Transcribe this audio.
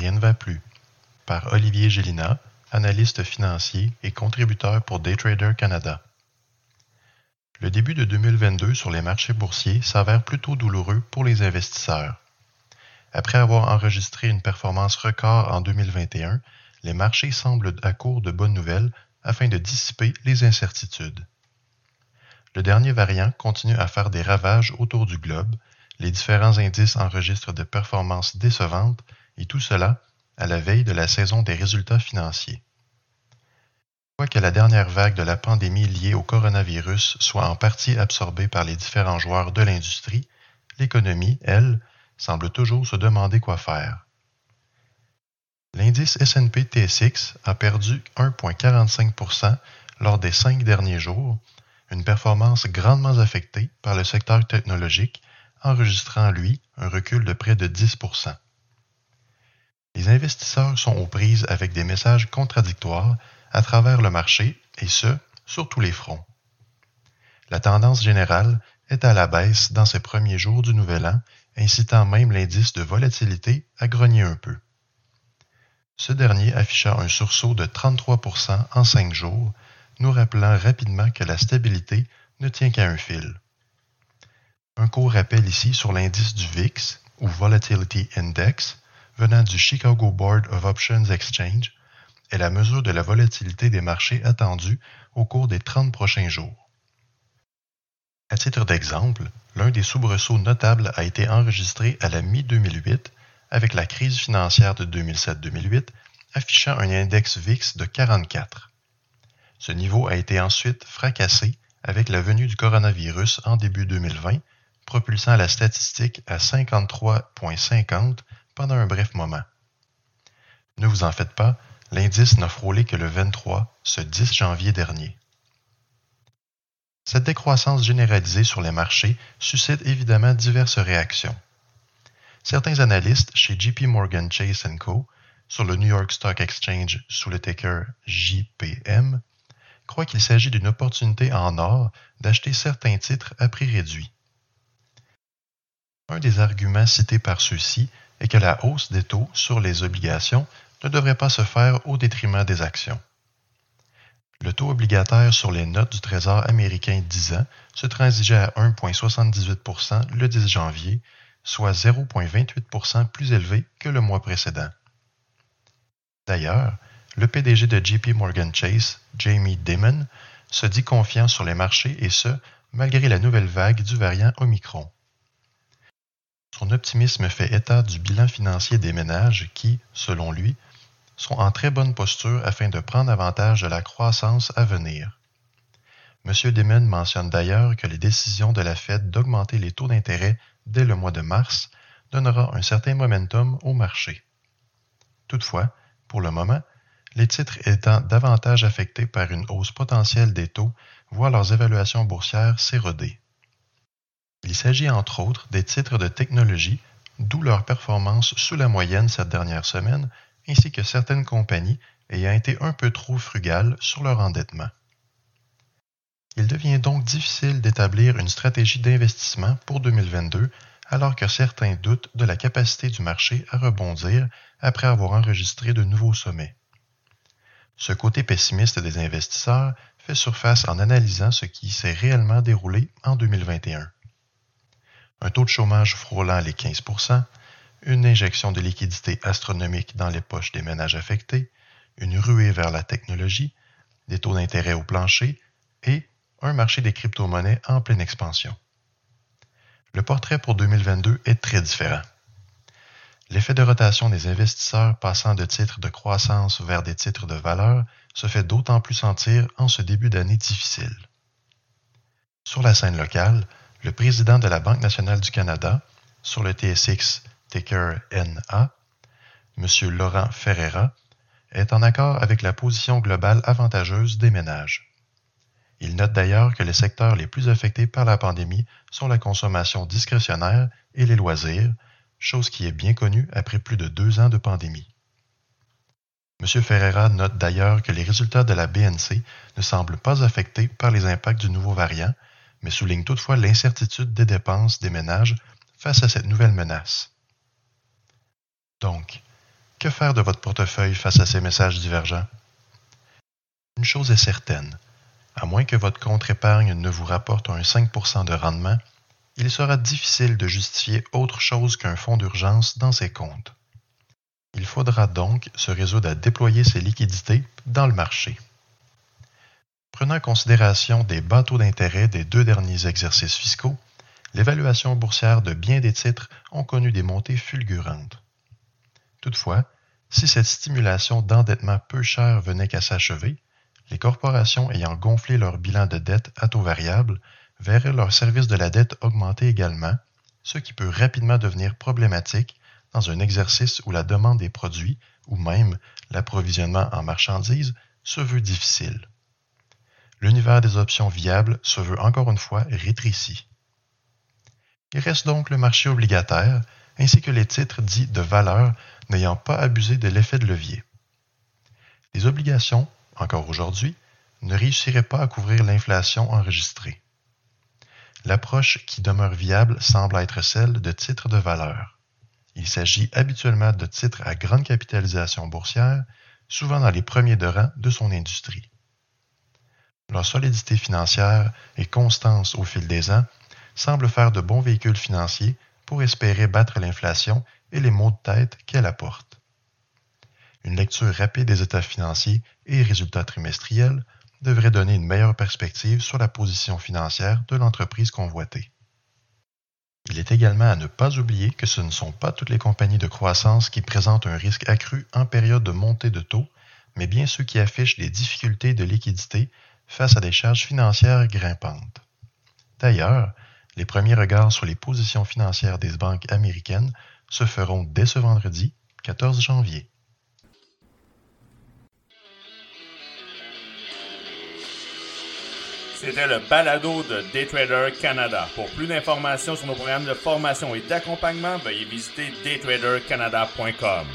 Rien ne va plus. Par Olivier Gélina, analyste financier et contributeur pour Daytrader Canada. Le début de 2022 sur les marchés boursiers s'avère plutôt douloureux pour les investisseurs. Après avoir enregistré une performance record en 2021, les marchés semblent à court de bonnes nouvelles afin de dissiper les incertitudes. Le dernier variant continue à faire des ravages autour du globe, les différents indices enregistrent de performances décevantes et tout cela à la veille de la saison des résultats financiers. Quoique la dernière vague de la pandémie liée au coronavirus soit en partie absorbée par les différents joueurs de l'industrie, l'économie, elle, semble toujours se demander quoi faire. L'indice S&P TSX a perdu 1,45% lors des cinq derniers jours, une performance grandement affectée par le secteur technologique, enregistrant, lui, un recul de près de 10 Les investisseurs sont aux prises avec des messages contradictoires à travers le marché, et ce, sur tous les fronts. La tendance générale est à la baisse dans ces premiers jours du nouvel an, incitant même l'indice de volatilité à grogner un peu. Ce dernier afficha un sursaut de 33% en cinq jours, nous rappelant rapidement que la stabilité ne tient qu'à un fil. Un court rappel ici sur l'indice du VIX, ou Volatility Index, venant du Chicago Board of Options Exchange, est la mesure de la volatilité des marchés attendue au cours des 30 prochains jours. À titre d'exemple, l'un des soubresauts notables a été enregistré à la mi-2008 avec la crise financière de 2007-2008 affichant un index VIX de 44. Ce niveau a été ensuite fracassé avec la venue du coronavirus en début 2020, propulsant la statistique à 53,50 pendant un bref moment. Ne vous en faites pas, l'indice n'a frôlé que le 23, ce 10 janvier dernier. Cette décroissance généralisée sur les marchés suscite évidemment diverses réactions. Certains analystes chez JP Morgan Chase Co. sur le New York Stock Exchange sous le ticker JPM croient qu'il s'agit d'une opportunité en or d'acheter certains titres à prix réduit. Un des arguments cités par ceux-ci est que la hausse des taux sur les obligations ne devrait pas se faire au détriment des actions. Le taux obligataire sur les notes du Trésor américain 10 ans se transigeait à 1,78% le 10 janvier soit 0,28% plus élevé que le mois précédent. D'ailleurs, le PDG de JP Morgan Chase, Jamie Dimon, se dit confiant sur les marchés et ce, malgré la nouvelle vague du variant Omicron. Son optimisme fait état du bilan financier des ménages qui, selon lui, sont en très bonne posture afin de prendre avantage de la croissance à venir. M. Dimon mentionne d'ailleurs que les décisions de la Fed d'augmenter les taux d'intérêt dès le mois de mars donnera un certain momentum au marché. Toutefois, pour le moment, les titres étant davantage affectés par une hausse potentielle des taux voient leurs évaluations boursières s'éroder. Il s'agit entre autres des titres de technologie, d'où leur performance sous la moyenne cette dernière semaine, ainsi que certaines compagnies ayant été un peu trop frugales sur leur endettement. Il devient donc difficile d'établir une stratégie d'investissement pour 2022 alors que certains doutent de la capacité du marché à rebondir après avoir enregistré de nouveaux sommets. Ce côté pessimiste des investisseurs fait surface en analysant ce qui s'est réellement déroulé en 2021. Un taux de chômage frôlant les 15% une injection de liquidités astronomique dans les poches des ménages affectés, une ruée vers la technologie, des taux d'intérêt au plancher et un marché des crypto-monnaies en pleine expansion. Le portrait pour 2022 est très différent. L'effet de rotation des investisseurs passant de titres de croissance vers des titres de valeur se fait d'autant plus sentir en ce début d'année difficile. Sur la scène locale, le président de la Banque nationale du Canada, sur le TSX ticker NA, M. Laurent Ferreira, est en accord avec la position globale avantageuse des ménages. Il note d'ailleurs que les secteurs les plus affectés par la pandémie sont la consommation discrétionnaire et les loisirs, chose qui est bien connue après plus de deux ans de pandémie. M. Ferreira note d'ailleurs que les résultats de la BNC ne semblent pas affectés par les impacts du nouveau variant, mais souligne toutefois l'incertitude des dépenses des ménages face à cette nouvelle menace. Donc, que faire de votre portefeuille face à ces messages divergents? Une chose est certaine, à moins que votre compte épargne ne vous rapporte un 5% de rendement, il sera difficile de justifier autre chose qu'un fonds d'urgence dans ces comptes. Il faudra donc se résoudre à déployer ces liquidités dans le marché. Prenant en considération des bas taux d'intérêt des deux derniers exercices fiscaux, l'évaluation boursière de bien des titres ont connu des montées fulgurantes. Toutefois, si cette stimulation d'endettement peu cher venait qu'à s'achever, les corporations ayant gonflé leur bilan de dette à taux variable verraient leur service de la dette augmenter également, ce qui peut rapidement devenir problématique dans un exercice où la demande des produits ou même l'approvisionnement en marchandises se veut difficile. L'univers des options viables se veut encore une fois rétréci. Il reste donc le marché obligataire ainsi que les titres dits de valeur n'ayant pas abusé de l'effet de levier? Les obligations encore aujourd'hui, ne réussirait pas à couvrir l'inflation enregistrée. L'approche qui demeure viable semble être celle de titres de valeur. Il s'agit habituellement de titres à grande capitalisation boursière, souvent dans les premiers de rang de son industrie. Leur solidité financière et constance au fil des ans semblent faire de bons véhicules financiers pour espérer battre l'inflation et les maux de tête qu'elle apporte. Une lecture rapide des états financiers et résultats trimestriels devrait donner une meilleure perspective sur la position financière de l'entreprise convoitée. Il est également à ne pas oublier que ce ne sont pas toutes les compagnies de croissance qui présentent un risque accru en période de montée de taux, mais bien ceux qui affichent des difficultés de liquidité face à des charges financières grimpantes. D'ailleurs, les premiers regards sur les positions financières des banques américaines se feront dès ce vendredi 14 janvier. C'était le balado de Daytrader Canada. Pour plus d'informations sur nos programmes de formation et d'accompagnement, veuillez visiter daytradercanada.com.